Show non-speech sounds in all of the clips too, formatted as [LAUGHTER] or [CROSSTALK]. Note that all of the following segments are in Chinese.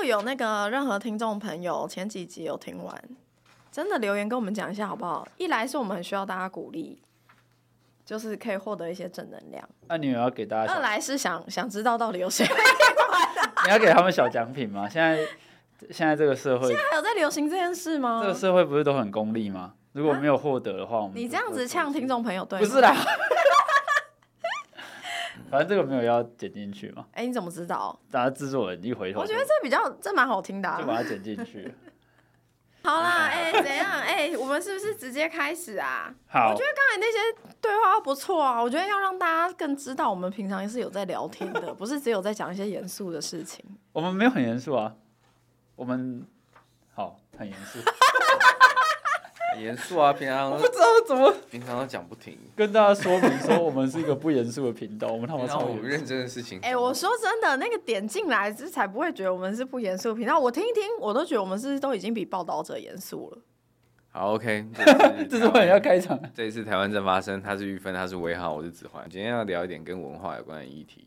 果有那个任何听众朋友前几集有听完，真的留言跟我们讲一下好不好？一来是我们很需要大家鼓励，就是可以获得一些正能量。那、啊、你有要给大家？二来是想想知道到底有谁？[LAUGHS] 你要给他们小奖品吗？现在现在这个社会，现在还有在流行这件事吗？这个社会不是都很功利吗？如果没有获得的话，我们你这样子呛听众朋友，对？不是啦。反正这个没有要剪进去嘛？哎、欸，你怎么知道？大家制作人一回头，我觉得这比较这蛮好听的、啊，就把它剪进去。[LAUGHS] [LAUGHS] 好啦，哎、欸，怎样？哎、欸，我们是不是直接开始啊？好。我觉得刚才那些对话不错啊，我觉得要让大家更知道我们平常也是有在聊天的，[LAUGHS] 不是只有在讲一些严肃的事情。我们没有很严肃啊，我们好很严肃。严肃啊，平常我不知道怎么，平常都讲不停。跟大家说明说，我们是一个不严肃的频道，我们他妈超我认真的事情。哎、欸，我说真的，那个点进来，这才不会觉得我们是不严肃频道。我听一听，我都觉得我们是都已经比报道者严肃了。好，OK，[LAUGHS] 这是我要开场。这一次台湾正发生，他是玉芬，他是威浩，我是子桓。今天要聊一点跟文化有关的议题。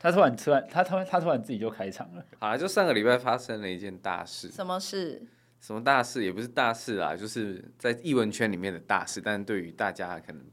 他突然突然，他突然他突然自己就开场了。好了，就上个礼拜发生了一件大事。什么事？什么大事也不是大事啦，就是在艺文圈里面的大事，但是对于大家可能。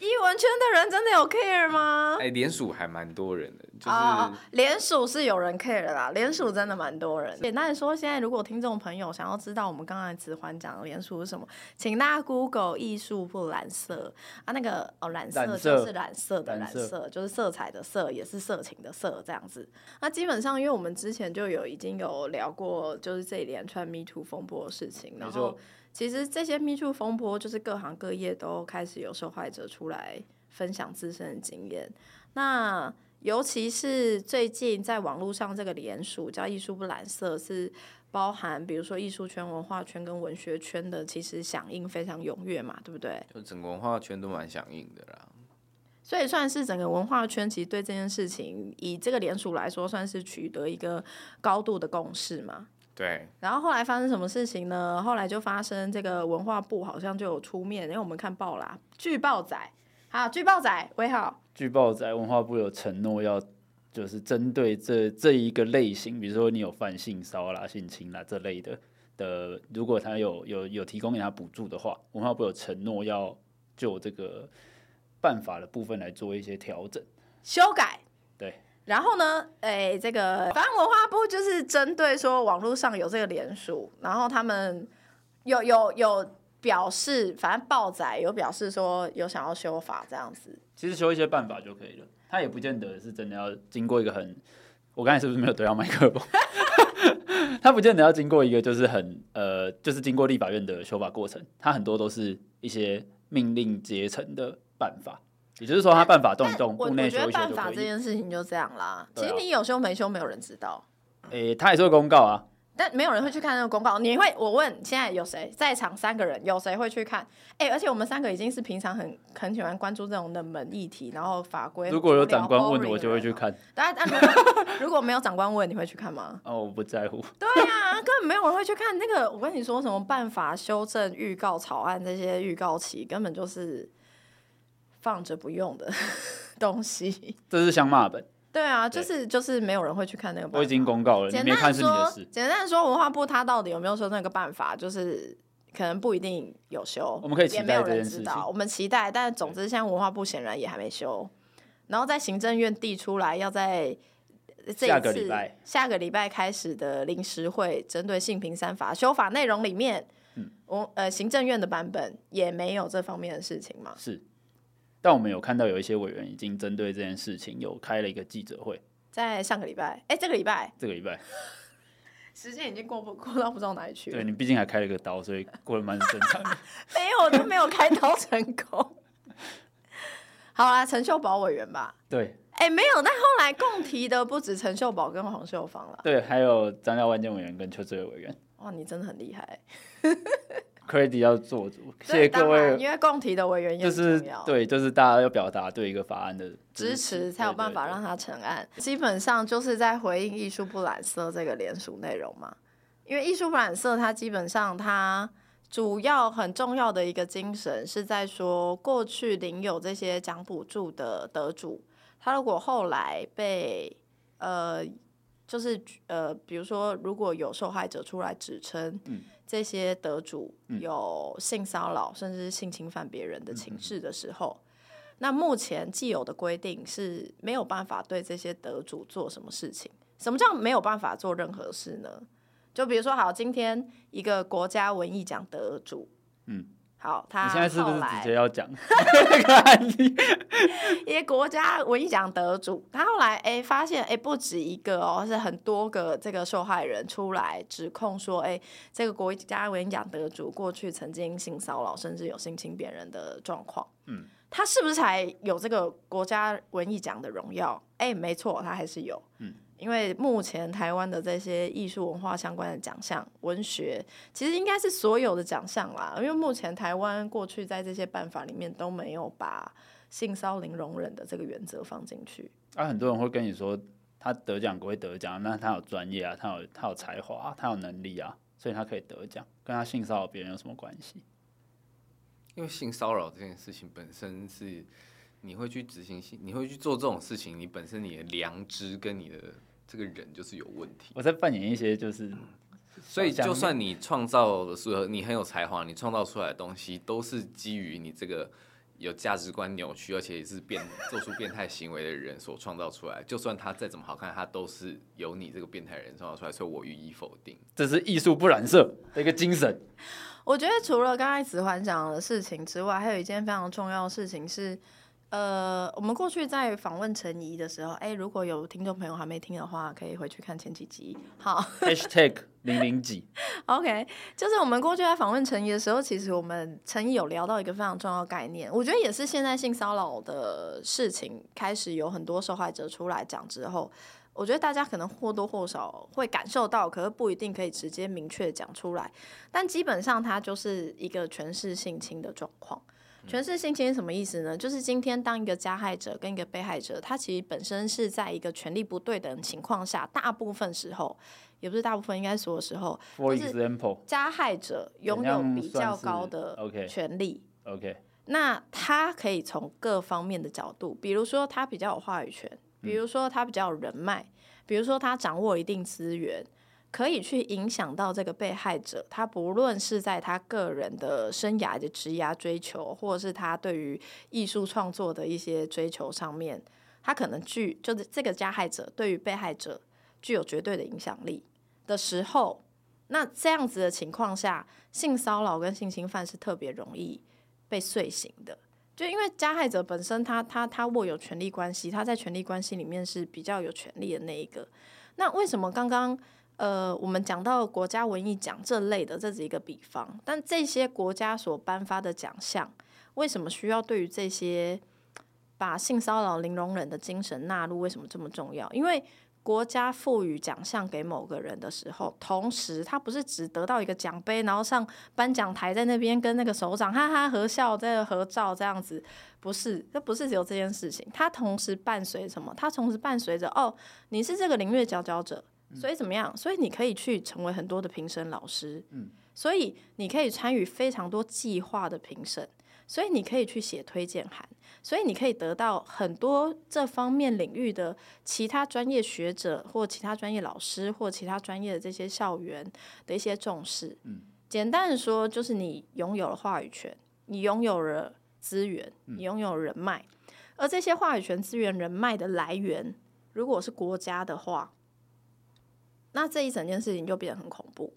艺文圈的人真的有 care 吗？哎、欸，联署还蛮多人的，就是联署、oh, 是有人 care 的啦，联署真的蛮多人。简单的说，现在如果听众朋友想要知道我们刚才子环讲的联署是什么，请大家 Google 艺术不染色啊，那个哦染色就是染色的染色，染色就是色彩的色，也是色情的色这样子。那基本上，因为我们之前就有已经有聊过，就是这一连串 Me Too 风波的事情，然后。其实这些 Me Too 风波，就是各行各业都开始有受害者出来分享自身的经验。那尤其是最近在网络上这个联署叫“艺术不染色”，是包含比如说艺术圈、文化圈跟文学圈的，其实响应非常踊跃嘛，对不对？就整个文化圈都蛮响应的啦。所以算是整个文化圈，其实对这件事情，以这个联署来说，算是取得一个高度的共识嘛。对，然后后来发生什么事情呢？后来就发生这个文化部好像就有出面，因为我们看报啦，据报仔，好，据报仔，喂好，据报仔，文化部有承诺要就是针对这这一个类型，比如说你有犯性骚扰、性侵啦这类的的，如果他有有有提供给他补助的话，文化部有承诺要就这个办法的部分来做一些调整、修改，对。然后呢，哎、这个反正文化部就是针对说网络上有这个联署，然后他们有有有表示，反正报载有表示说有想要修法这样子。其实修一些办法就可以了，他也不见得是真的要经过一个很，我刚才是不是没有对到麦克风？[LAUGHS] 他不见得要经过一个就是很呃，就是经过立法院的修法过程，他很多都是一些命令结成的办法。也就是说，他办法动一动，部内修一修就可以。我觉得办法这件事情就这样啦。其实你有修没修，没有人知道。诶、欸，他也是会公告啊，但没有人会去看那个公告。你会？我问，现在有谁在场？三个人，有谁会去看？诶、欸，而且我们三个已经是平常很很喜欢关注这种冷门议题，然后法规。如果有长官问，我就会去看。但但如果 [LAUGHS] 如果没有长官问，你会去看吗？哦，我不在乎。对呀、啊，根本没有人会去看那个。我跟你说，什么办法修正预告草案这些预告期，根本就是。放着不用的 [LAUGHS] 东西，这是相骂本。对啊，就是就是没有人会去看那个。我已经公告了，你没看是你的事。简单说，文化部他到底有没有说那个办法，就是可能不一定有修。我们可以期待这件事情。知道，我们期待，但总之现在文化部显然也还没修。然后在行政院递出来，要在这一次下个礼拜下个礼拜开始的临时会，针对性平三法修法内容里面，嗯，我呃行政院的版本也没有这方面的事情嘛？是。但我们有看到有一些委员已经针对这件事情有开了一个记者会，在上个礼拜，哎、欸，这个礼拜，这个礼拜，[LAUGHS] 时间已经过不过到不知道哪里去了。对，你毕竟还开了个刀，所以过得蛮正常的。[LAUGHS] 没有，我都没有开刀成功。好啦，陈秀宝委员吧。[LAUGHS] 对。哎、欸，没有，但后来共提的不止陈秀宝跟黄秀芳了。对，还有张廖万健委员跟邱志伟委员。哇，你真的很厉害。Credit 要做主，谢谢各位。因为共提的委员也就是对，就是大家要表达对一个法案的支持，支持才有办法让它成案。基本上就是在回应“艺术不染色”这个联署内容嘛。因为“艺术不染色”它基本上它主要很重要的一个精神是在说，过去领有这些奖补助的得主，他如果后来被呃。就是呃，比如说如果有受害者出来指称，嗯，这些得主有性骚扰甚至性侵犯别人的情事的时候，嗯、那目前既有的规定是没有办法对这些得主做什么事情。什么叫没有办法做任何事呢？就比如说，好，今天一个国家文艺奖得主，嗯。好，他你现在是不是直接要讲 [LAUGHS] 那 [LAUGHS] 个案例？一些国家文艺奖得主，他后来哎发现哎不止一个哦，是很多个这个受害人出来指控说，哎，这个国家文艺奖得主过去曾经性骚扰，甚至有性侵别人的状况。嗯，他是不是才有这个国家文艺奖的荣耀？哎，没错，他还是有。嗯。因为目前台湾的这些艺术文化相关的奖项，文学其实应该是所有的奖项啦。因为目前台湾过去在这些办法里面都没有把性骚零容忍的这个原则放进去。啊，很多人会跟你说，他得奖归得奖，那他有专业啊，他有他有才华啊，他有能力啊，所以他可以得奖，跟他性骚扰别人有什么关系？因为性骚扰这件事情本身是。你会去执行性，你会去做这种事情，你本身你的良知跟你的这个人就是有问题。我在扮演一些就是，所以就算你创造的时候，你很有才华，你创造出来的东西都是基于你这个有价值观扭曲，而且也是变做出变态行为的人所创造出来。就算他再怎么好看，他都是由你这个变态人创造出来，所以我予以否定。这是艺术不染色的一个精神。[LAUGHS] 我觉得除了刚才子环讲的事情之外，还有一件非常重要的事情是。呃，我们过去在访问陈怡的时候，哎，如果有听众朋友还没听的话，可以回去看前几集。好，[LAUGHS] #hashtag 零零几，OK，就是我们过去在访问陈怡的时候，其实我们陈怡有聊到一个非常重要的概念，我觉得也是现在性骚扰的事情开始有很多受害者出来讲之后，我觉得大家可能或多或少会感受到，可是不一定可以直接明确讲出来，但基本上它就是一个权势性侵的状况。权势性侵是什么意思呢？就是今天当一个加害者跟一个被害者，他其实本身是在一个权力不对等的情况下，大部分时候，也不是大部分，应该所有时候，For example，加害者拥有比较高的权力。OK，那他可以从各方面的角度，比如说他比较有话语权，比如说他比较有人脉，比如说他掌握一定资源。可以去影响到这个被害者，他不论是在他个人的生涯的职涯追求，或者是他对于艺术创作的一些追求上面，他可能具就是这个加害者对于被害者具有绝对的影响力的时候，那这样子的情况下，性骚扰跟性侵犯是特别容易被遂行的，就因为加害者本身他他他握有权力关系，他在权力关系里面是比较有权力的那一个，那为什么刚刚？呃，我们讲到国家文艺奖这类的，这是一个比方。但这些国家所颁发的奖项，为什么需要对于这些把性骚扰零容忍的精神纳入？为什么这么重要？因为国家赋予奖项给某个人的时候，同时他不是只得到一个奖杯，然后上颁奖台在那边跟那个首长哈哈合笑，在合照这样子，不是，这不是只有这件事情。它同时伴随什么？它同时伴随着哦，你是这个领域佼佼者。所以怎么样？所以你可以去成为很多的评审老师，嗯，所以你可以参与非常多计划的评审，所以你可以去写推荐函，所以你可以得到很多这方面领域的其他专业学者或其他专业老师或其他专业的这些校园的一些重视。嗯，简单的说，就是你拥有了话语权，你拥有了资源，你拥有人脉，而这些话语权、资源、人脉的来源，如果是国家的话。那这一整件事情就变得很恐怖，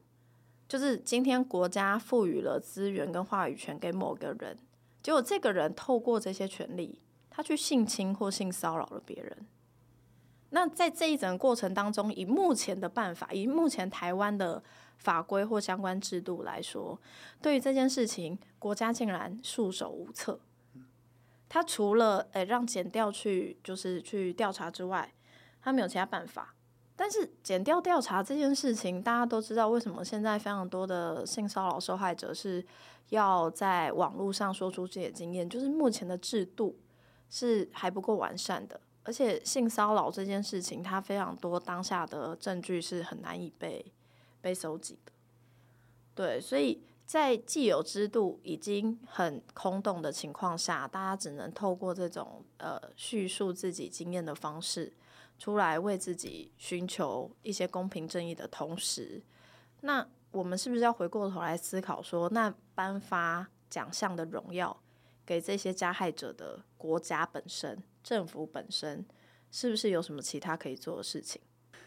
就是今天国家赋予了资源跟话语权给某个人，结果这个人透过这些权利，他去性侵或性骚扰了别人。那在这一整个过程当中，以目前的办法，以目前台湾的法规或相关制度来说，对于这件事情，国家竟然束手无策。他除了诶让检调去就是去调查之外，他没有其他办法。但是减掉调查这件事情，大家都知道为什么现在非常多的性骚扰受害者是要在网络上说出自己的经验，就是目前的制度是还不够完善的，而且性骚扰这件事情，它非常多当下的证据是很难以被被搜集的。对，所以在既有制度已经很空洞的情况下，大家只能透过这种呃叙述自己经验的方式。出来为自己寻求一些公平正义的同时，那我们是不是要回过头来思考说，那颁发奖项的荣耀给这些加害者的国家本身、政府本身，是不是有什么其他可以做的事情？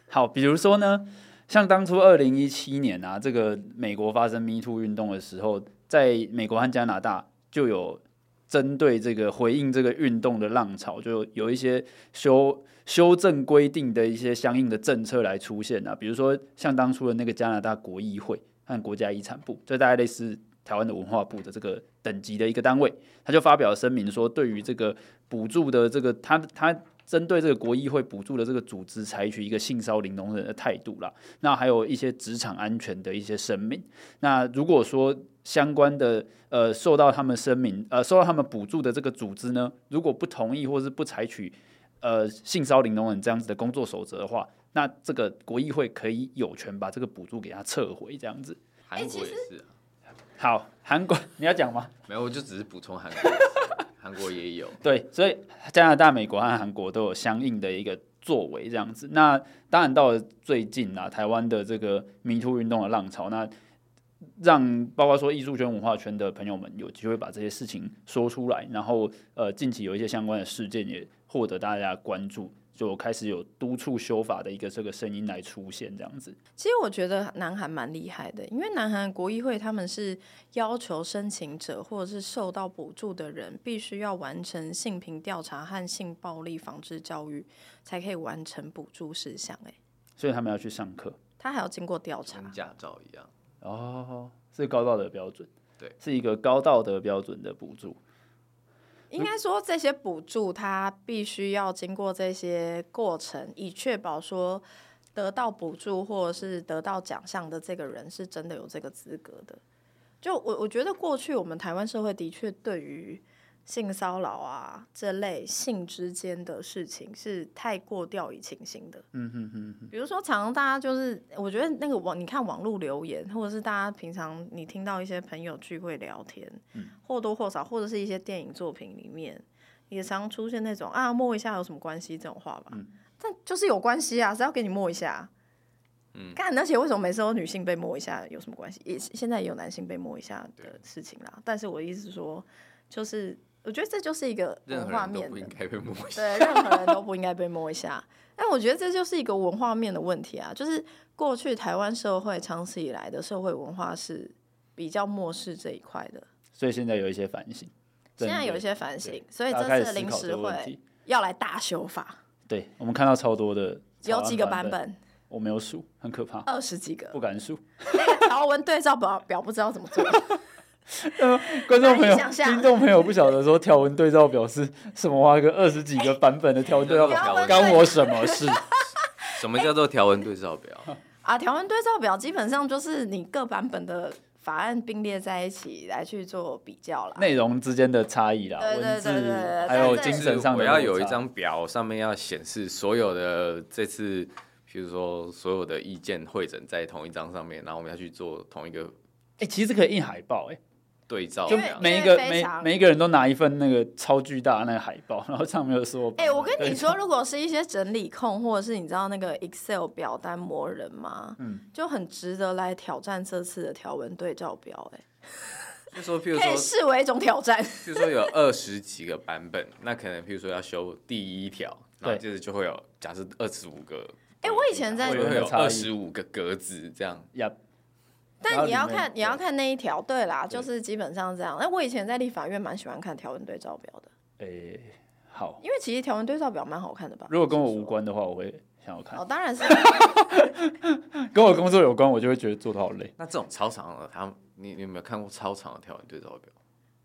好，比如说呢，像当初二零一七年啊，这个美国发生 Me Too 运动的时候，在美国和加拿大就有针对这个回应这个运动的浪潮，就有一些修修正规定的一些相应的政策来出现啊，比如说像当初的那个加拿大国议会和国家遗产部，这大概类似台湾的文化部的这个等级的一个单位，他就发表声明说，对于这个补助的这个他他。针对这个国议会补助的这个组织，采取一个性骚零容忍的态度啦。那还有一些职场安全的一些声明。那如果说相关的呃受到他们声明呃受到他们补助的这个组织呢，如果不同意或是不采取呃性骚零容忍这样子的工作守则的话，那这个国议会可以有权把这个补助给他撤回这样子。韩国也是。好，韩国 [LAUGHS] 你要讲吗？没有，我就只是补充韩国。韩国也有 [LAUGHS] 对，所以加拿大、美国和韩国都有相应的一个作为，这样子。那当然到了最近啊，台湾的这个 Me Too 运动的浪潮，那让包括说艺术圈、文化圈的朋友们有机会把这些事情说出来，然后呃，近期有一些相关的事件也获得大家关注。就开始有督促修法的一个这个声音来出现，这样子。其实我觉得南韩蛮厉害的，因为南韩国议会他们是要求申请者或者是受到补助的人必须要完成性平调查和性暴力防治教育，才可以完成补助事项。哎，所以他们要去上课，他还要经过调查，跟驾照一样。哦，是高道德标准，对，是一个高道德标准的补助。应该说，这些补助它必须要经过这些过程，以确保说得到补助或者是得到奖项的这个人是真的有这个资格的。就我我觉得过去我们台湾社会的确对于性骚扰啊这类性之间的事情是太过掉以轻心的。嗯哼哼哼。比如说，常常大家就是，我觉得那个网，你看网络留言，或者是大家平常你听到一些朋友聚会聊天，嗯、或多或少，或者是一些电影作品里面，也常出现那种啊摸一下有什么关系这种话吧。嗯、但就是有关系啊，是要给你摸一下。嗯。看，而且为什么每次都女性被摸一下有什么关系？也现在也有男性被摸一下的事情啦。但是我的意思是说，就是。我觉得这就是一个文化面的，对，任何人都不应该被摸一下。[LAUGHS] 但我觉得这就是一个文化面的问题啊，就是过去台湾社会长此以来的社会文化是比较漠视这一块的，所以现在有一些反省。现在有一些反省，所以这次临时会要来大修法。对，我们看到超多的，有几个版本，我没有数，很可怕，二十几个，不敢数。[LAUGHS] 那个条文对照表表不知道怎么做。[LAUGHS] 呃，观众朋友、听众朋友不晓得说条文对照表是什么话，一个二十几个版本的条文对照表，[LAUGHS] 干我什么事？[LAUGHS] 什么叫做条文对照表？啊，条文对照表基本上就是你各版本的法案并列在一起来去做比较啦，内容之间的差异啦，文字还有精神上的。我要有一张表，上面要显示所有的这次，比如说所有的意见会诊在同一张上面，然后我们要去做同一个。哎、欸，其实可以印海报、欸，哎。对照，就每一个每每一个人都拿一份那个超巨大的那个海报，然后上面有说。哎、欸，我跟你说，如果是一些整理控，或者是你知道那个 Excel 表单魔人吗？嗯，就很值得来挑战这次的条文对照表。哎，[LAUGHS] 就说，譬如说，可以视为一种挑战。就说有二十几个版本，那可能譬如说要修第一条，然后接着就会有假设二十五个。哎、欸，我以前在会有二十五个格子这样。Yep. 但你要看，你要看那一条，对啦，就是基本上这样。那我以前在立法院蛮喜欢看条文对照表的。诶、欸，好，因为其实条文对照表蛮好看的吧？如果跟我无关的话，我会想要看。哦，当然是。[LAUGHS] 跟我工作有关，我就会觉得做的好累。那这种超长的，他你你有没有看过超长的条文对照表？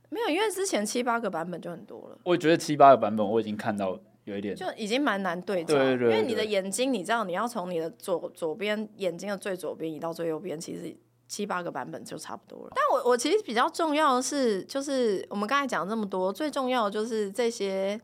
没有，因为之前七八个版本就很多了。我觉得七八个版本我已经看到有一点，就已经蛮难对照。对对对，因为你的眼睛，你知道你要从你的左左边眼睛的最左边移到最右边，其实。七八个版本就差不多了，但我我其实比较重要的是，就是我们刚才讲这么多，最重要的就是这些。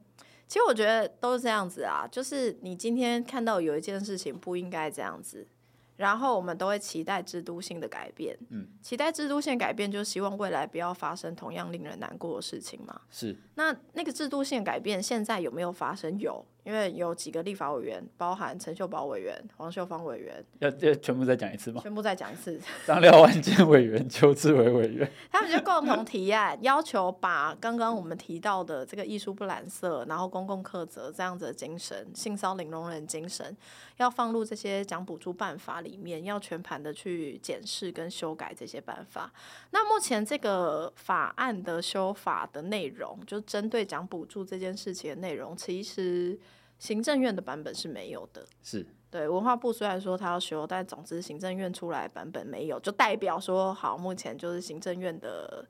其实我觉得都是这样子啊，就是你今天看到有一件事情不应该这样子，然后我们都会期待制度性的改变。嗯，期待制度性改变，就希望未来不要发生同样令人难过的事情嘛。是。那那个制度性改变现在有没有发生？有，因为有几个立法委员，包含陈秀宝委员、黄秀芳委员，要要全部再讲一次吗？全部再讲一次。[LAUGHS] 张廖万坚委员、邱志伟委员，他们就共同提案，要求把刚刚我们提到的这个艺术不染色，然后公共课责这样子的精神、性骚零容忍精神，要放入这些奖补助办法里面，要全盘的去检视跟修改这些办法。那目前这个法案的修法的内容，就针对奖补助这件事情的内容，其实。行政院的版本是没有的，是对文化部虽然说他要修，但总之行政院出来版本没有，就代表说好，目前就是行政院的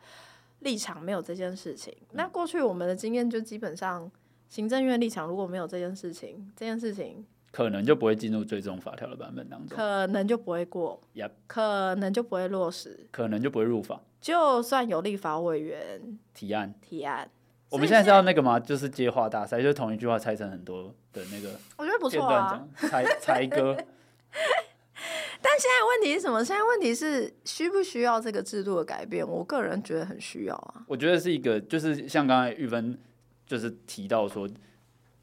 立场没有这件事情。嗯、那过去我们的经验就基本上，行政院立场如果没有这件事情，这件事情可能就不会进入最终法条的版本当中，可能就不会过，Yep. 可能就不会落实，可能就不会入法。就算有立法委员提案，提案。我们现在是要那个吗？就是接话大赛，就是同一句话拆成很多的那个。我觉得不错啊，猜猜歌。[LAUGHS] 但现在问题是什么？现在问题是需不需要这个制度的改变？我个人觉得很需要啊。我觉得是一个，就是像刚才玉芬就是提到说，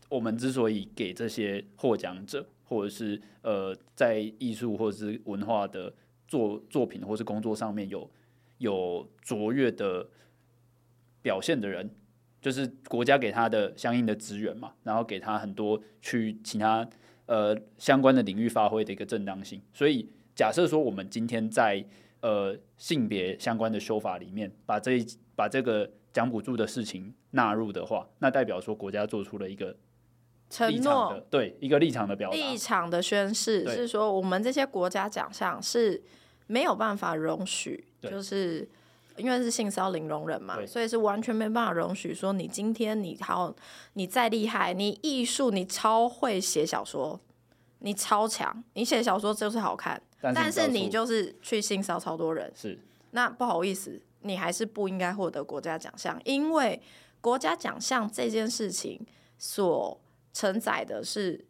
我们之所以给这些获奖者，或者是呃在艺术或者是文化的作作品或是工作上面有有卓越的表现的人。就是国家给他的相应的资源嘛，然后给他很多去其他呃相关的领域发挥的一个正当性。所以假设说我们今天在呃性别相关的修法里面，把这把这个奖补助的事情纳入的话，那代表说国家做出了一个承诺，对一个立场的表达，立场的宣誓是说我们这些国家奖项是没有办法容许，就是。因为是性骚零容忍嘛，所以是完全没办法容许说你今天你好，你再厉害，你艺术你超会写小说，你超强，你写小说就是好看，但是，你就是去性骚超多人，是那不好意思，你还是不应该获得国家奖项，因为国家奖项这件事情所承载的是。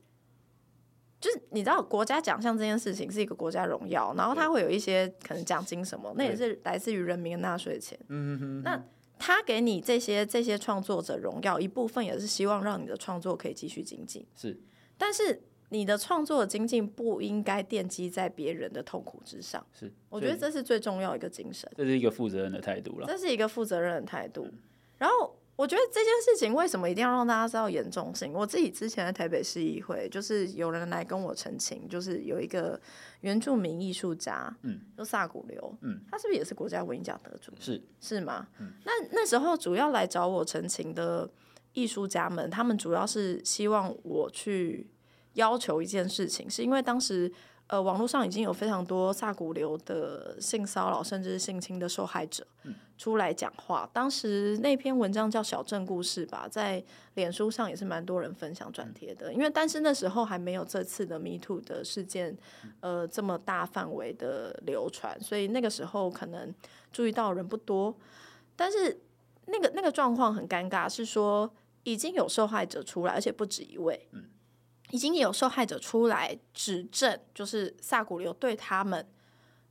就是你知道国家奖项这件事情是一个国家荣耀，然后它会有一些可能奖金什么，那也是来自于人民的纳税钱。嗯哼，那他给你这些这些创作者荣耀，一部分也是希望让你的创作可以继续精进。是，但是你的创作的精进不应该奠基在别人的痛苦之上。是，我觉得这是最重要一个精神。这是一个负责任的态度了。这是一个负责任的态度。然后。我觉得这件事情为什么一定要让大家知道严重性？我自己之前在台北市议会，就是有人来跟我澄清，就是有一个原住民艺术家，嗯，就萨古流，嗯，他是不是也是国家文艺奖得主？是是吗？嗯，那那时候主要来找我澄清的艺术家们，他们主要是希望我去要求一件事情，是因为当时。呃，网络上已经有非常多萨古流的性骚扰甚至是性侵的受害者出来讲话。当时那篇文章叫《小镇故事》吧，在脸书上也是蛮多人分享转贴的。因为但是那时候还没有这次的 Me Too 的事件，呃，这么大范围的流传，所以那个时候可能注意到人不多。但是那个那个状况很尴尬，是说已经有受害者出来，而且不止一位。已经有受害者出来指证，就是萨古流对他们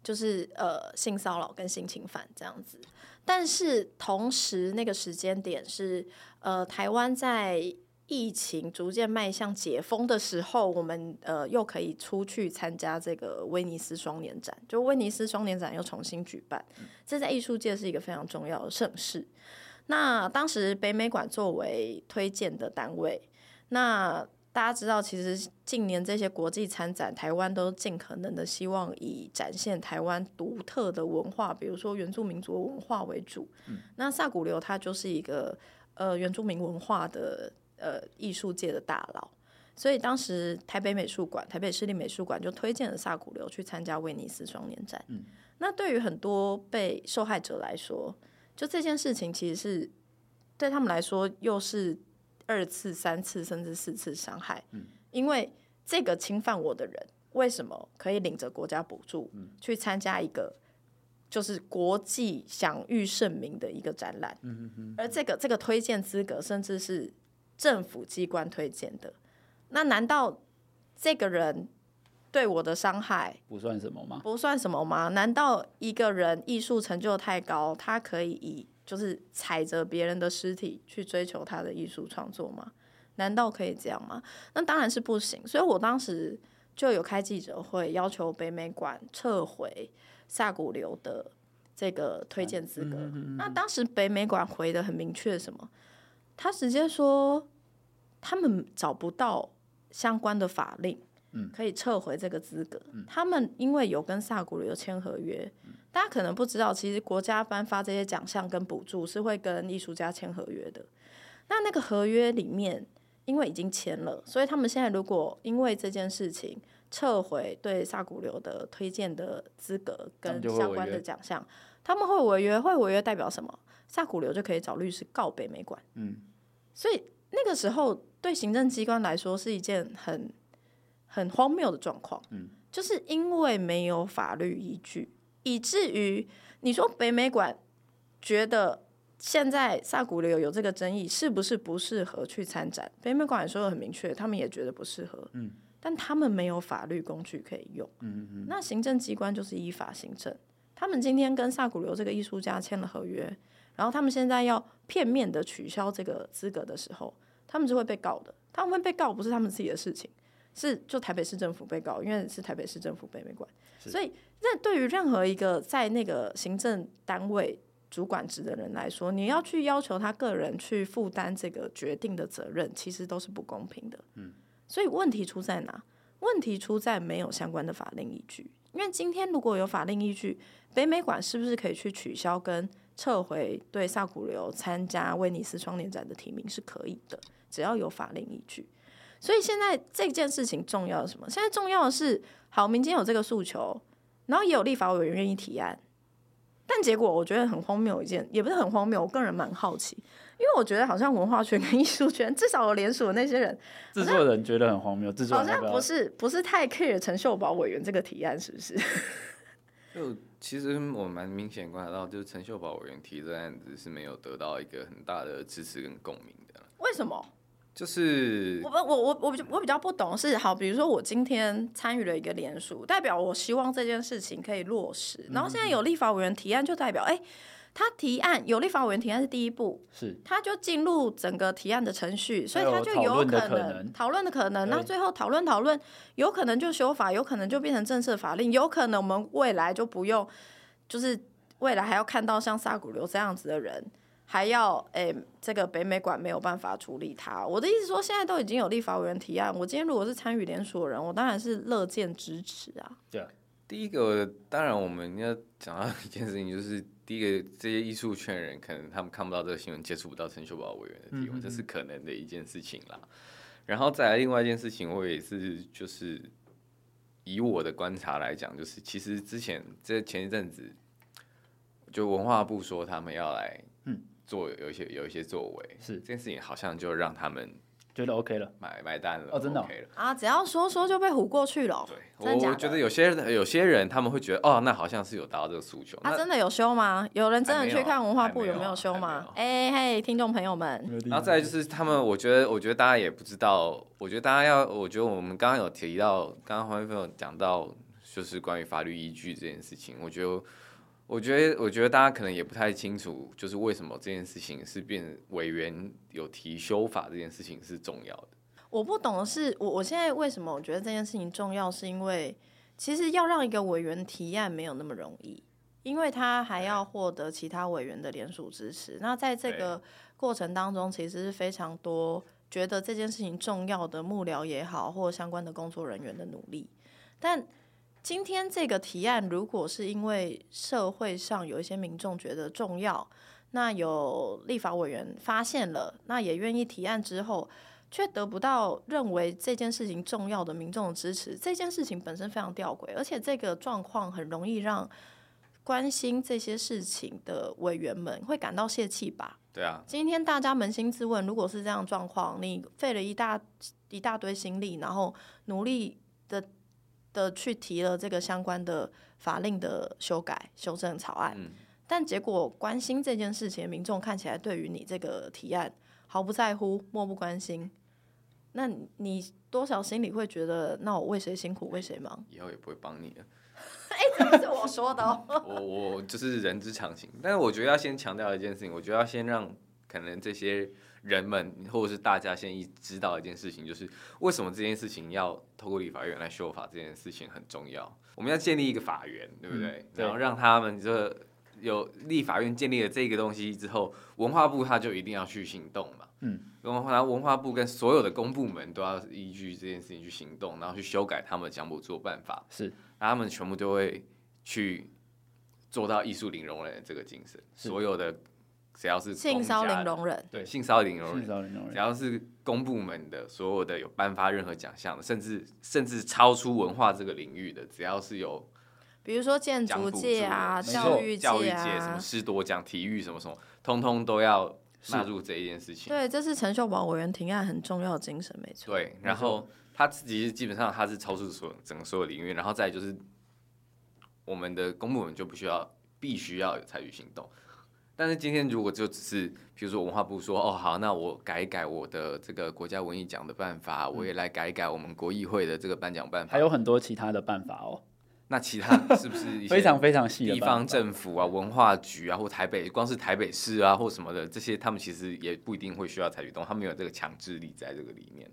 就是呃性骚扰跟性侵犯这样子。但是同时那个时间点是呃台湾在疫情逐渐迈向解封的时候，我们呃又可以出去参加这个威尼斯双年展，就威尼斯双年展又重新举办，这在艺术界是一个非常重要的盛事。那当时北美馆作为推荐的单位，那。大家知道，其实近年这些国际参展，台湾都尽可能的希望以展现台湾独特的文化，比如说原住民族文化为主。嗯、那萨古流他就是一个呃原住民文化的呃艺术界的大佬，所以当时台北美术馆、台北市立美术馆就推荐了萨古流去参加威尼斯双年展。嗯、那对于很多被受害者来说，就这件事情其实是对他们来说又是。二次、三次甚至四次伤害，嗯，因为这个侵犯我的人，为什么可以领着国家补助，去参加一个就是国际享誉盛名的一个展览，而这个这个推荐资格甚至是政府机关推荐的，那难道这个人对我的伤害不算什么吗？不算什么吗？难道一个人艺术成就太高，他可以以就是踩着别人的尸体去追求他的艺术创作吗？难道可以这样吗？那当然是不行。所以我当时就有开记者会，要求北美馆撤回萨古流的这个推荐资格。那当时北美馆回的很明确，什么？他直接说他们找不到相关的法令，可以撤回这个资格。他们因为有跟萨古流签合约，大家可能不知道，其实国家颁发这些奖项跟补助是会跟艺术家签合约的。那那个合约里面，因为已经签了，所以他们现在如果因为这件事情撤回对萨古流的推荐的资格跟相关的奖项，他们会违约。会违约代表什么？萨古流就可以找律师告北美馆。嗯，所以那个时候对行政机关来说是一件很很荒谬的状况。嗯，就是因为没有法律依据，以至于你说北美馆觉得。现在萨古流有这个争议，是不是不适合去参展？北美馆说的很明确，他们也觉得不适合。嗯，但他们没有法律工具可以用。嗯嗯，那行政机关就是依法行政。他们今天跟萨古流这个艺术家签了合约，然后他们现在要片面的取消这个资格的时候，他们是会被告的。他们会被告不是他们自己的事情，是就台北市政府被告，因为是台北市政府北美馆。所以，那对于任何一个在那个行政单位。主管职的人来说，你要去要求他个人去负担这个决定的责任，其实都是不公平的。嗯，所以问题出在哪？问题出在没有相关的法令依据。因为今天如果有法令依据，北美馆是不是可以去取消跟撤回对萨古流参加威尼斯双年展的提名？是可以的，只要有法令依据。所以现在这件事情重要的什么？现在重要的是，好，民间有这个诉求，然后也有立法委员愿意提案。但结果我觉得很荒谬，一件也不是很荒谬，我个人蛮好奇，因为我觉得好像文化圈跟艺术圈，至少有联署的那些人，制作人觉得很荒谬，制作人好像不是不是太 care 陈秀宝委员这个提案，是不是？[LAUGHS] 就其实我蛮明显观察到，就是陈秀宝委员提这案子是没有得到一个很大的支持跟共鸣的。为什么？就是我我我我比我比较不懂是好，比如说我今天参与了一个联署，代表我希望这件事情可以落实。然后现在有立法委员提案，就代表哎、欸，他提案有立法委员提案是第一步，是他就进入整个提案的程序，所以他就有可能讨论的可能。那最后讨论讨论，有可能就修法，有可能就变成正式法令，有可能我们未来就不用，就是未来还要看到像萨古流这样子的人。还要诶、欸，这个北美馆没有办法处理它。我的意思说，现在都已经有立法委员提案，我今天如果是参与联署的人，我当然是乐见支持啊。对啊，第一个当然我们要讲到一件事情，就是第一个这些艺术圈人可能他们看不到这个新闻，接触不到陈秀宝委员的提问，这是可能的一件事情啦。然后再来另外一件事情，我也是就是以我的观察来讲，就是其实之前这前一阵子，就文化部说他们要来，嗯。做有一些有一些作为，是这件事情好像就让他们觉得 OK 了，买买单了哦，真的 OK 了啊！只要说说就被唬过去了。对，我觉得有些人有些人他们会觉得哦，那好像是有达到这个诉求。他真的有修吗？有人真的去看文化部有没有修吗？哎嘿，听众朋友们，然后再来就是他们，我觉得我觉得大家也不知道，我觉得大家要，我觉得我们刚刚有提到，刚刚黄飞有讲到，就是关于法律依据这件事情，我觉得。我觉得，我觉得大家可能也不太清楚，就是为什么这件事情是变委员有提修法这件事情是重要的。我不懂的是，我我现在为什么我觉得这件事情重要，是因为其实要让一个委员提案没有那么容易，因为他还要获得其他委员的联署支持。那在这个过程当中，其实是非常多觉得这件事情重要的幕僚也好，或相关的工作人员的努力，但。今天这个提案，如果是因为社会上有一些民众觉得重要，那有立法委员发现了，那也愿意提案之后，却得不到认为这件事情重要的民众的支持，这件事情本身非常吊诡，而且这个状况很容易让关心这些事情的委员们会感到泄气吧？对啊，今天大家扪心自问，如果是这样状况，你费了一大一大堆心力，然后努力的。去提了这个相关的法令的修改修正草案，嗯、但结果关心这件事情的民众看起来对于你这个提案毫不在乎，漠不关心。那你多少心里会觉得，那我为谁辛苦为谁忙？以后也不会帮你了。[LAUGHS] 哎、欸，这是我说的、哦。[LAUGHS] 我我就是人之常情，但是我觉得要先强调一件事情，我觉得要先让可能这些人们或者是大家现在一知道一件事情，就是为什么这件事情要透过立法院来修法，这件事情很重要。我们要建立一个法源，对不对？嗯、对，然后让他们这有立法院建立了这个东西之后，文化部他就一定要去行动嘛。嗯，文化文化部跟所有的公部门都要依据这件事情去行动，然后去修改他们讲补助办法。是，他们全部都会去做到艺术零容忍的这个精神。所有的只要是性骚零容忍，对，性骚零容忍，只要是公部门的所有的有颁发任何奖项的，甚至甚至超出文化这个领域的，只要是有，比如说建筑界啊、教育界啊、教育界什么师多奖、体育什么什么，通通都要。纳入这一件事情，对，这是陈秀宝委员提案很重要的精神，没错。对，然后他自己基本上他是超出所整个所有领域，然后再就是我们的公部门就不需要必须要有采取行动。但是今天如果就只是，比如说文化部说，哦好，那我改一改我的这个国家文艺奖的办法，嗯，我也来改一改我们国艺会的这个颁奖办法，还有很多其他的办法哦。那其他 [LAUGHS] 是不是非常非常细？地方政府啊，文化局啊，或台北，光是台北市啊，或什么的，这些他们其实也不一定会需要采取动，他们有这个强制力在这个里面。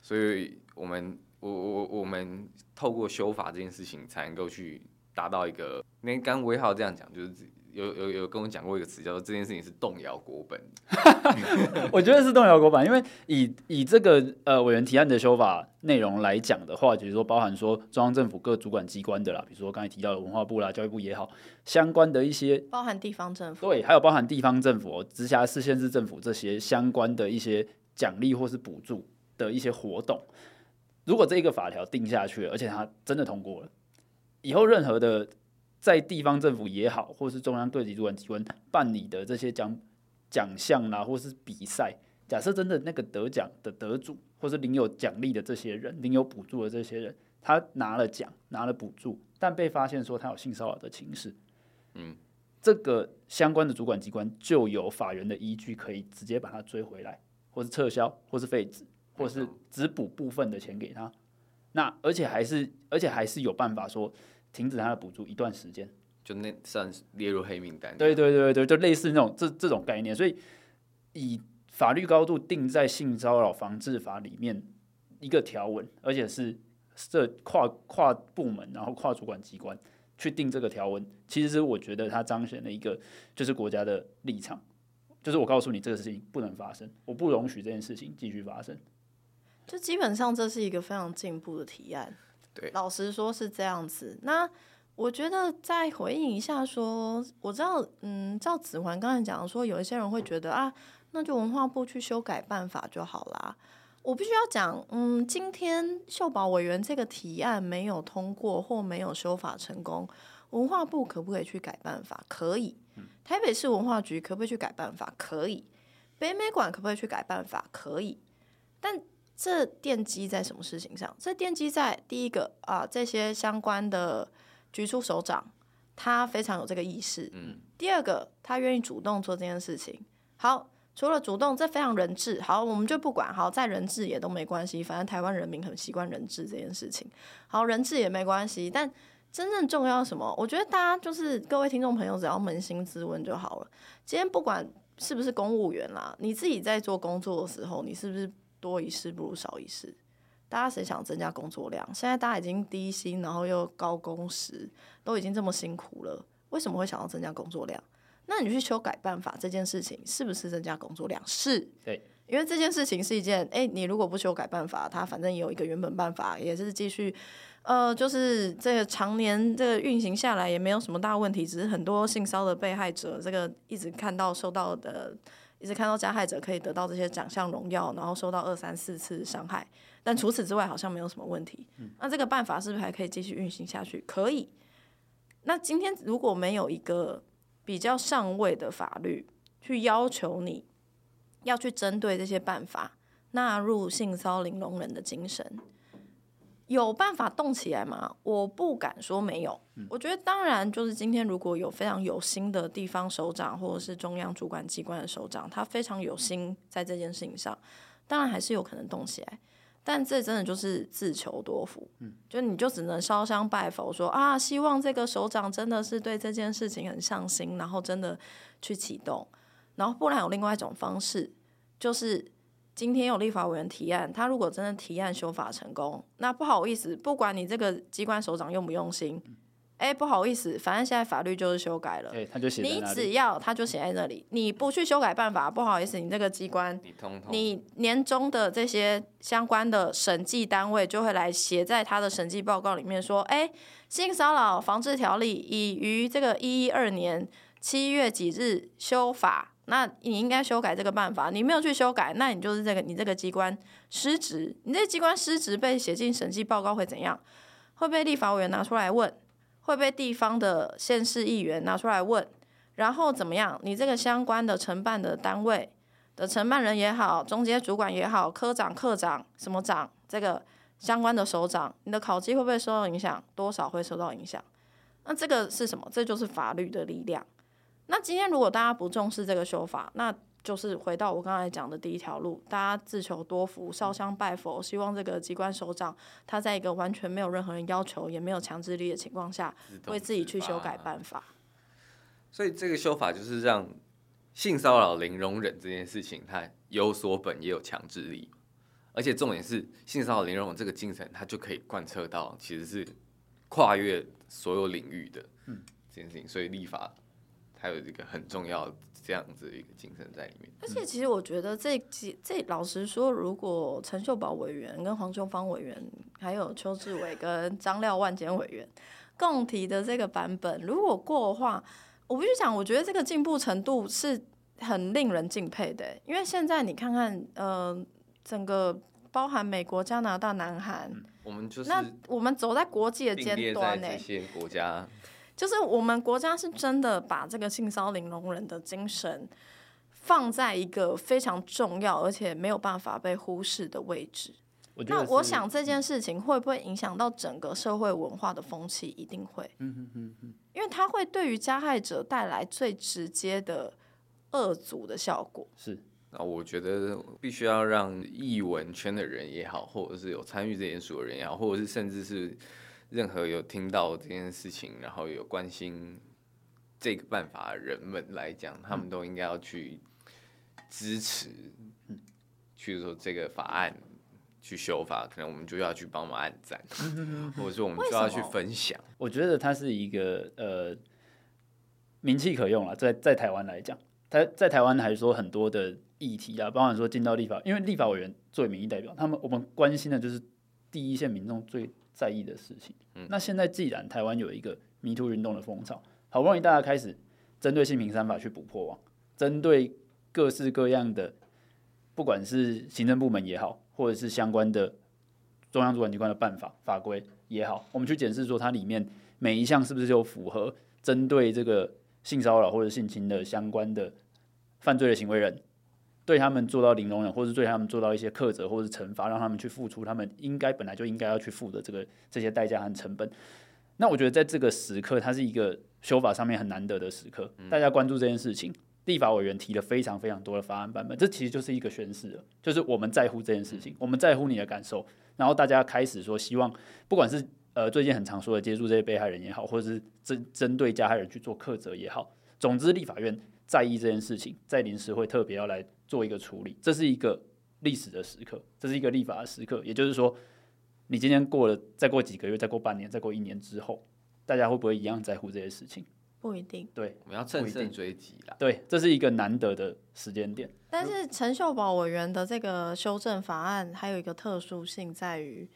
所以，我们我我我们透过修法这件事情，才能够去达到一个，那刚威浩这样讲，就是。有有有跟我讲过一个词，叫做这件事情是动摇国本。[LAUGHS] 我觉得是动摇国本，因为以以这个呃委员提案的修法内容来讲的话，就是说包含说中央政府各主管机关的啦，比如说刚才提到的文化部啦、教育部也好，相关的一些包含地方政府，对，还有包含地方政府、直辖市、县市政府这些相关的一些奖励或是补助的一些活动，如果这一个法条定下去了，而且它真的通过了，以后任何的。在地方政府也好，或是中央各级主管机关办理的这些奖奖项啦，或是比赛，假设真的那个得奖的得主，或是领有奖励的这些人，领有补助的这些人，他拿了奖，拿了补助，但被发现说他有性骚扰的情事，嗯，这个相关的主管机关就有法源的依据，可以直接把他追回来，或是撤销，或是废止，或是只补部分的钱给他。那而且还是，而且还是有办法说。停止他的补助一段时间，就那算是列入黑名单。对对对对，就类似那种这这种概念。所以以法律高度定在性骚扰防治法里面一个条文，而且是这跨跨部门，然后跨主管机关去定这个条文，其实是我觉得它彰显了一个就是国家的立场，就是我告诉你这个事情不能发生，我不容许这件事情继续发生。就基本上这是一个非常进步的提案。对，老实说是这样子。那我觉得再回应一下说，我知道，嗯，照子桓刚才讲说，有一些人会觉得啊，那就文化部去修改办法就好啦。我必须要讲，嗯，今天秀宝委员这个提案没有通过或没有修法成功，文化部可不可以去改办法？可以。台北市文化局可不可以去改办法？可以。北美馆可不可以去改办法？可以。但这奠基在什么事情上？这奠基在第一个啊，这些相关的局处首长，他非常有这个意识。嗯。第二个，他愿意主动做这件事情。好，除了主动，这非常人治。好，我们就不管。好，在人治也都没关系，反正台湾人民很习惯人治这件事情。好，人治也没关系。但真正重要什么？我觉得大家就是各位听众朋友，只要扪心自问就好了。今天不管是不是公务员啦，你自己在做工作的时候，你是不是？多一事不如少一事，大家谁想增加工作量？现在大家已经低薪，然后又高工时，都已经这么辛苦了，为什么会想要增加工作量？那你去修改办法这件事情，是不是增加工作量？是，对，因为这件事情是一件，哎，你如果不修改办法，它反正也有一个原本办法，也是继续，呃，就是这个常年这个运行下来也没有什么大问题，只是很多性骚的被害者，这个一直看到受到的。一直看到加害者可以得到这些奖项荣耀，然后受到二三四次伤害，但除此之外好像没有什么问题。那这个办法是不是还可以继续运行下去？可以。那今天如果没有一个比较上位的法律去要求你要去针对这些办法纳入性骚扰容忍的精神。有办法动起来吗？我不敢说没有。我觉得当然，就是今天如果有非常有心的地方首长或者是中央主管机关的首长，他非常有心在这件事情上，当然还是有可能动起来。但这真的就是自求多福。嗯就你就只能烧香拜佛说啊，希望这个首长真的是对这件事情很上心，然后真的去启动。然后不然有另外一种方式，就是今天有立法委员提案，他如果真的提案修法成功，那不好意思，不管你这个机关首长用不用心。哎，不好意思，反正现在法律就是修改了。哎，他就写。你只要他就写在那里，你不去修改办法，不好意思，你这个机关，你通通，你年终的这些相关的审计单位就会来写在他的审计报告里面说，哎，性骚扰防治条例已于这个一一二年七月几日修法，那你应该修改这个办法，你没有去修改，那你就是这个你这个机关失职，你这机关失职被写进审计报告会怎样？会被立法委员拿出来问。会被地方的县市议员拿出来问，然后怎么样？你这个相关的承办的单位的承办人也好，中间主管也好，科长、课长什么长，这个相关的首长，你的考绩会不会受到影响？多少会受到影响？那这个是什么？这就是法律的力量。那今天如果大家不重视这个修法，那就是回到我刚才讲的第一条路，大家自求多福，烧香拜佛，希望这个机关首长他在一个完全没有任何人要求，也没有强制力的情况下，为自己去修改办法。所以这个修法就是让性骚扰零容忍这件事情，它有所本也有强制力，而且重点是性骚扰零容忍这个精神，它就可以贯彻到其实是跨越所有领域的这件事情。所以立法它有一个很重要。这样子一个精神在里面，而且其实我觉得这几这老实说，如果陈秀宝委员跟黄秋芳委员，还有邱志伟跟张廖万坚委员共提的这个版本，如果过的话，我必须讲，我觉得这个进步程度是很令人敬佩的。因为现在你看看，呃，整个包含美国、加拿大、南韩，我们就是那我们走在国际的尖端呢，这些国家。就是我们国家是真的把这个性骚零容忍的精神放在一个非常重要而且没有办法被忽视的位置。那我想这件事情会不会影响到整个社会文化的风气？一定会。嗯嗯嗯因为它会对于加害者带来最直接的恶阻的效果。是。那我觉得必须要让译文圈的人也好，或者是有参与这件事的人也好，或者是甚至是。任何有听到这件事情，然后有关心这个办法的人们来讲，他们都应该要去支持，去说这个法案去修法，可能我们就要去帮忙按赞，[LAUGHS] 或者说我们就要去分享。我觉得它是一个呃名气可用了，在在台湾来讲，在在台湾还是说很多的议题啊，包含说进到立法，因为立法委员作为民意代表，他们我们关心的就是第一线民众最。在意的事情。那现在既然台湾有一个迷途运动的风潮，好不容易大家开始针对性平三法去补破网，针对各式各样的，不管是行政部门也好，或者是相关的中央主管机关的办法法规也好，我们去检视说它里面每一项是不是就符合针对这个性骚扰或者性侵的相关的犯罪的行为人。对他们做到零容忍，或是对他们做到一些苛责或是惩罚，让他们去付出他们应该本来就应该要去付的这个这些代价和成本。那我觉得在这个时刻，它是一个修法上面很难得的时刻，大家关注这件事情，立法委员提了非常非常多的法案版本，这其实就是一个宣示了，就是我们在乎这件事情，我们在乎你的感受，然后大家开始说希望，不管是呃最近很常说的接触这些被害人也好，或者是针针对加害人去做苛责也好，总之立法院在意这件事情，在临时会特别要来。做一个处理，这是一个历史的时刻，这是一个立法的时刻。也就是说，你今天过了，再过几个月，再过半年，再过一年之后，大家会不会一样在乎这些事情？不一定。对，我们要乘胜追击啦。对，这是一个难得的时间点。但是陈秀宝委员的这个修正法案还有一个特殊性在于，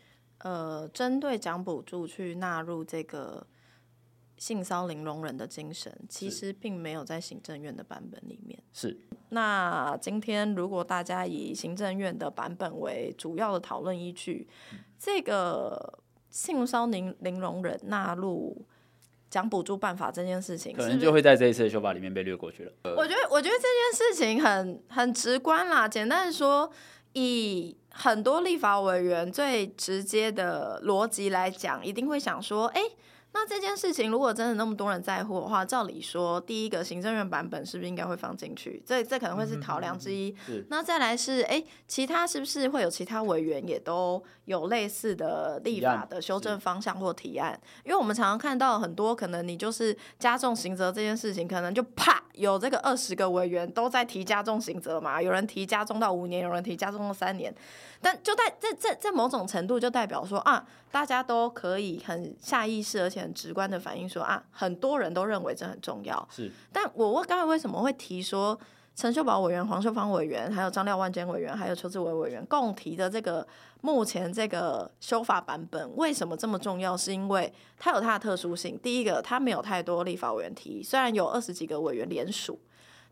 呃，针对奖补助去纳入这个。性骚零容忍的精神，其实并没有在行政院的版本里面。是。那今天如果大家以行政院的版本为主要的讨论依据，嗯、这个性骚零零容忍纳入讲补助办法这件事情，可能就会在这一次的修法里面被略过去了。我觉得，我觉得这件事情很很直观啦。简单说，以很多立法委员最直接的逻辑来讲，一定会想说，哎、欸。那这件事情如果真的那么多人在乎的话，照理说，第一个行政院版本是不是应该会放进去？这这可能会是考量之一。嗯、那再来是，哎，其他是不是会有其他委员也都有类似的立法的修正方向或提案？因为我们常常看到很多，可能你就是加重刑责这件事情，可能就啪有这个二十个委员都在提加重刑责嘛，有人提加重到五年，有人提加重到三年。但就在这这这某种程度，就代表说啊，大家都可以很下意识而且很直观的反映说啊，很多人都认为这很重要。是，但我我刚才为什么会提说陈秀宝委员、黄秀芳委员，还有张廖万坚委员，还有邱志伟委员共提的这个目前这个修法版本，为什么这么重要？是因为它有它的特殊性。第一个，它没有太多立法委员提，虽然有二十几个委员联署。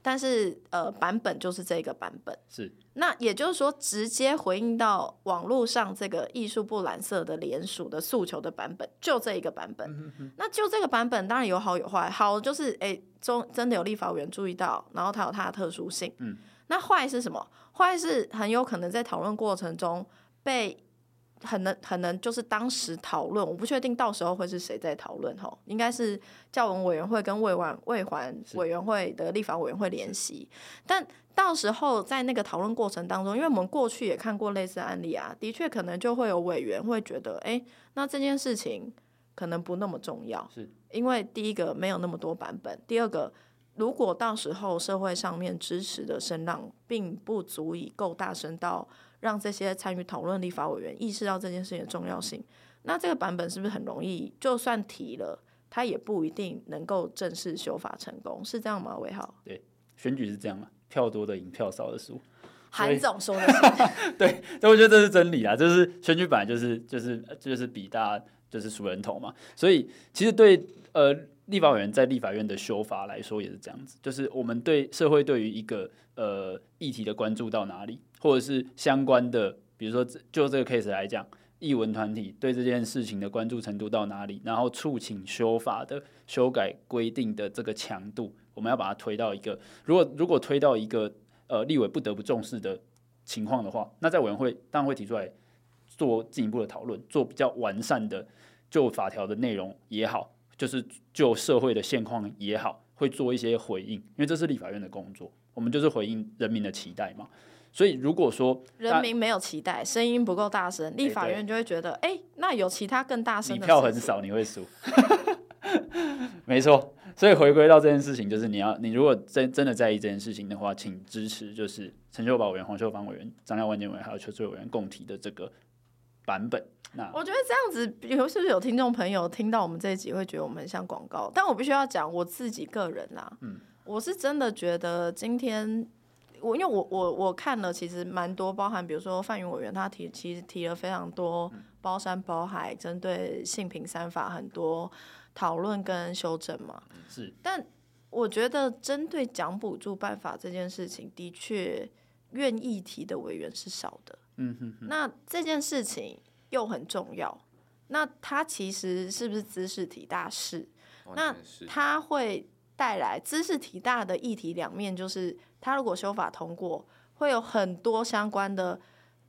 但是，呃，版本就是这个版本。是。那也就是说，直接回应到网络上这个艺术部蓝色的联署的诉求的版本，就这一个版本。嗯、哼那就这个版本，当然有好有坏。好就是，哎，中真的有立法委员注意到，然后它有它的特殊性。嗯。那坏是什么？坏是很有可能在讨论过程中被。很能很能就是当时讨论，我不确定到时候会是谁在讨论吼，应该是教文委员会跟未完未还委员会的立法委员会联席，但到时候在那个讨论过程当中，因为我们过去也看过类似案例啊，的确可能就会有委员会觉得，哎、欸，那这件事情可能不那么重要，是因为第一个没有那么多版本，第二个如果到时候社会上面支持的声浪并不足以够大声到。让这些参与讨论立法委员意识到这件事情的重要性，那这个版本是不是很容易？就算提了，他也不一定能够正式修法成功，是这样吗？伟浩？对，选举是这样嘛，票多的赢，票少的输。韩总说的是，[LAUGHS] 对，但我觉得这是真理啊，就是选举本来就是就是就是比大家就是数人头嘛，所以其实对呃立法委员在立法院的修法来说也是这样子，就是我们对社会对于一个呃议题的关注到哪里。或者是相关的，比如说就这个 case 来讲，译文团体对这件事情的关注程度到哪里，然后促请修法的修改规定的这个强度，我们要把它推到一个，如果如果推到一个呃立委不得不重视的情况的话，那在委员会当然会提出来做进一步的讨论，做比较完善的就法条的内容也好，就是就社会的现况也好，会做一些回应，因为这是立法院的工作，我们就是回应人民的期待嘛。所以，如果说人民没有期待，声音不够大声，立法院就会觉得，哎、欸，那有其他更大声的。你票很少，你会输。[LAUGHS] 没错，所以回归到这件事情，就是你要，你如果真真的在意这件事情的话，请支持，就是陈秀宝委员、黄秀芳委员、张廖万建委员还有邱志伟委员共提的这个版本。那我觉得这样子，比如是不是有听众朋友听到我们这一集会觉得我们很像广告？但我必须要讲我自己个人啦，嗯，我是真的觉得今天。我因为我我我看了，其实蛮多，包含比如说范云委员他提其实提了非常多包山包海针对性平三法很多讨论跟修正嘛。是。但我觉得针对奖补助办法这件事情，的确愿意提的委员是少的。嗯哼哼。那这件事情又很重要，那他其实是不是知识体大事？那他会带来知识体大的议题两面，就是。他如果修法通过，会有很多相关的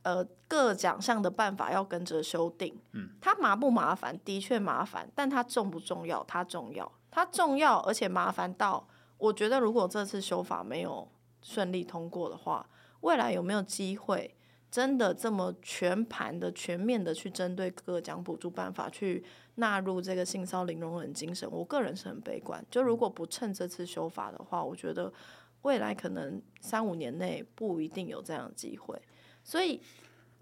呃各奖项的办法要跟着修订。嗯，它麻不麻烦？的确麻烦，但它重不重要？它重要，它重要，而且麻烦到我觉得，如果这次修法没有顺利通过的话，未来有没有机会真的这么全盘的、全面的去针对各个奖补助办法去纳入这个性骚零容忍精神？我个人是很悲观。就如果不趁这次修法的话，我觉得。未来可能三五年内不一定有这样的机会，所以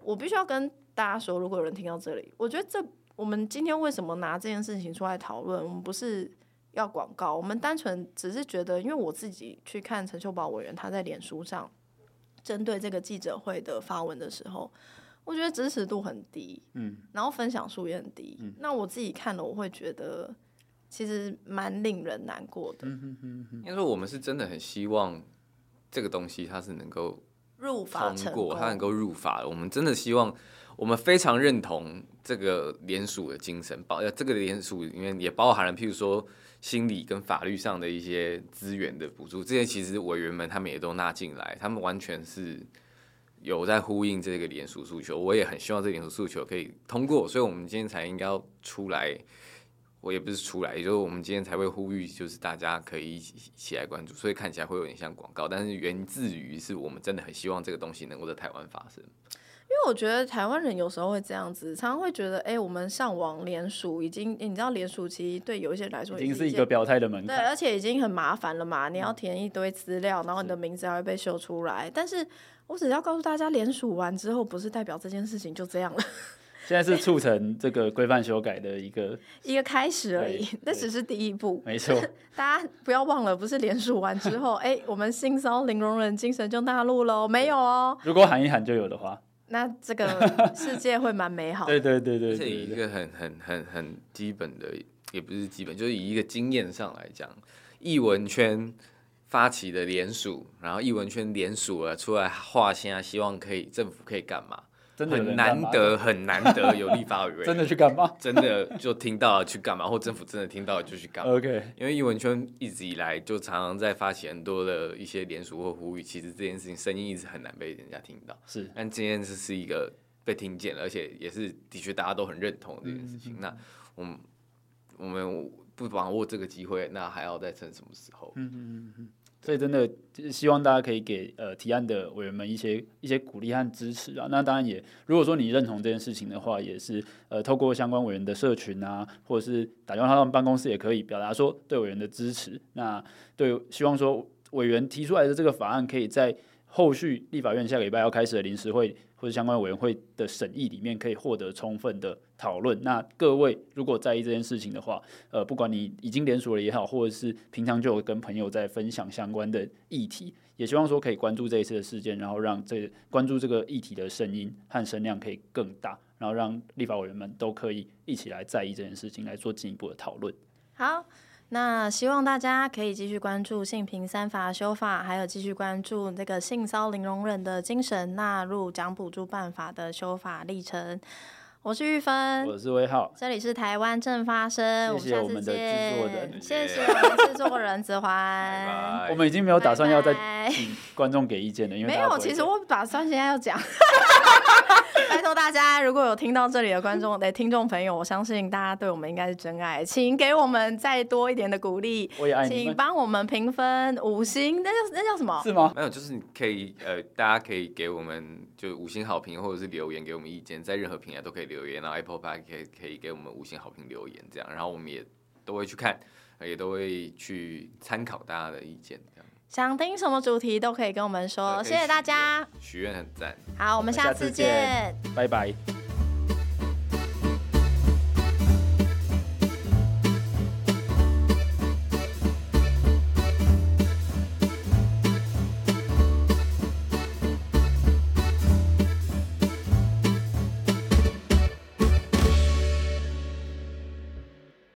我必须要跟大家说，如果有人听到这里，我觉得这我们今天为什么拿这件事情出来讨论？我们不是要广告，我们单纯只是觉得，因为我自己去看陈秀宝委员他在脸书上针对这个记者会的发文的时候，我觉得支持度很低，嗯，然后分享数也很低，嗯，那我自己看了，我会觉得。其实蛮令人难过的。应该说，我们是真的很希望这个东西它是能够入法通过，它能够入法。我们真的希望，我们非常认同这个联署的精神，包这个联署里面也包含了，譬如说心理跟法律上的一些资源的补助，这些其实委员们他们也都纳进来，他们完全是有在呼应这个联署诉求。我也很希望这个联署诉求可以通过，所以我们今天才应该要出来。我也不是出来，也就是我们今天才会呼吁，就是大家可以一起一起来关注，所以看起来会有点像广告，但是源自于是我们真的很希望这个东西能够在台湾发生。因为我觉得台湾人有时候会这样子，常常会觉得，哎、欸，我们上网联署已经，你知道联署其实对有一些人来说已经是一个表态的门槛，对，而且已经很麻烦了嘛，你要填一堆资料，然后你的名字还会被秀出来。但是我只要告诉大家，联署完之后，不是代表这件事情就这样了。[LAUGHS] 现在是促成这个规范修改的一个 [LAUGHS] 一个开始而已，那只是第一步。没错，大家不要忘了，不是联署完之后，[LAUGHS] 哎、欸，我们性骚零容忍精神就纳入喽？没有哦。如果喊一喊就有的话。那这个世界会蛮美好的。对对对对，对，一个很很很很基本的，也不是基本，就是以一个经验上来讲，译文圈发起的联署，然后艺文圈联署了出来画线啊，希望可以政府可以干嘛？真的很难得，很难得有立法委员 [LAUGHS] 真的去干嘛？[LAUGHS] 真的就听到了去干嘛？或政府真的听到了就去干嘛？OK，因为艺文圈一直以来就常常在发起很多的一些联署或呼吁，其实这件事情声音一直很难被人家听到。是，但今天这是一个被听见了，而且也是的确大家都很认同这件事情。嗯、那我们我们不把握这个机会，那还要再趁什么时候？嗯嗯嗯嗯。所以真的希望大家可以给呃提案的委员们一些一些鼓励和支持啊。那当然也，如果说你认同这件事情的话，也是呃透过相关委员的社群啊，或者是打电话到他们办公室也可以表达说对委员的支持。那对，希望说委员提出来的这个法案，可以在后续立法院下个礼拜要开始的临时会。或者相关委员会的审议里面可以获得充分的讨论。那各位如果在意这件事情的话，呃，不管你已经联署了也好，或者是平常就有跟朋友在分享相关的议题，也希望说可以关注这一次的事件，然后让这关注这个议题的声音和声量可以更大，然后让立法委员们都可以一起来在意这件事情，来做进一步的讨论。好。那希望大家可以继续关注性平三法修法，还有继续关注这个性骚零容忍的精神纳入奖补助办法的修法历程。我是玉芬，我是威浩，这里是台湾正发生，谢谢我们的制作人，谢谢我们制作人子桓，我们已经没有打算要再请观众给意见了，因为没有，其实我打算现在要讲，[LAUGHS] [LAUGHS] 拜托大家，如果有听到这里的观众的听众朋友，我相信大家对我们应该是真爱，请给我们再多一点的鼓励，我也爱你，请帮我们评分五星，那叫那叫什么？是吗？没有，就是你可以呃，大家可以给我们就五星好评，或者是留言给我们意见，在任何平台都可以留。留言，然后 Apple Park 可以可以给我们五星好评留言，这样，然后我们也都会去看，也都会去参考大家的意见，这样。想听什么主题都可以跟我们说，谢谢大家。许愿很赞。好，我们下次见，拜拜。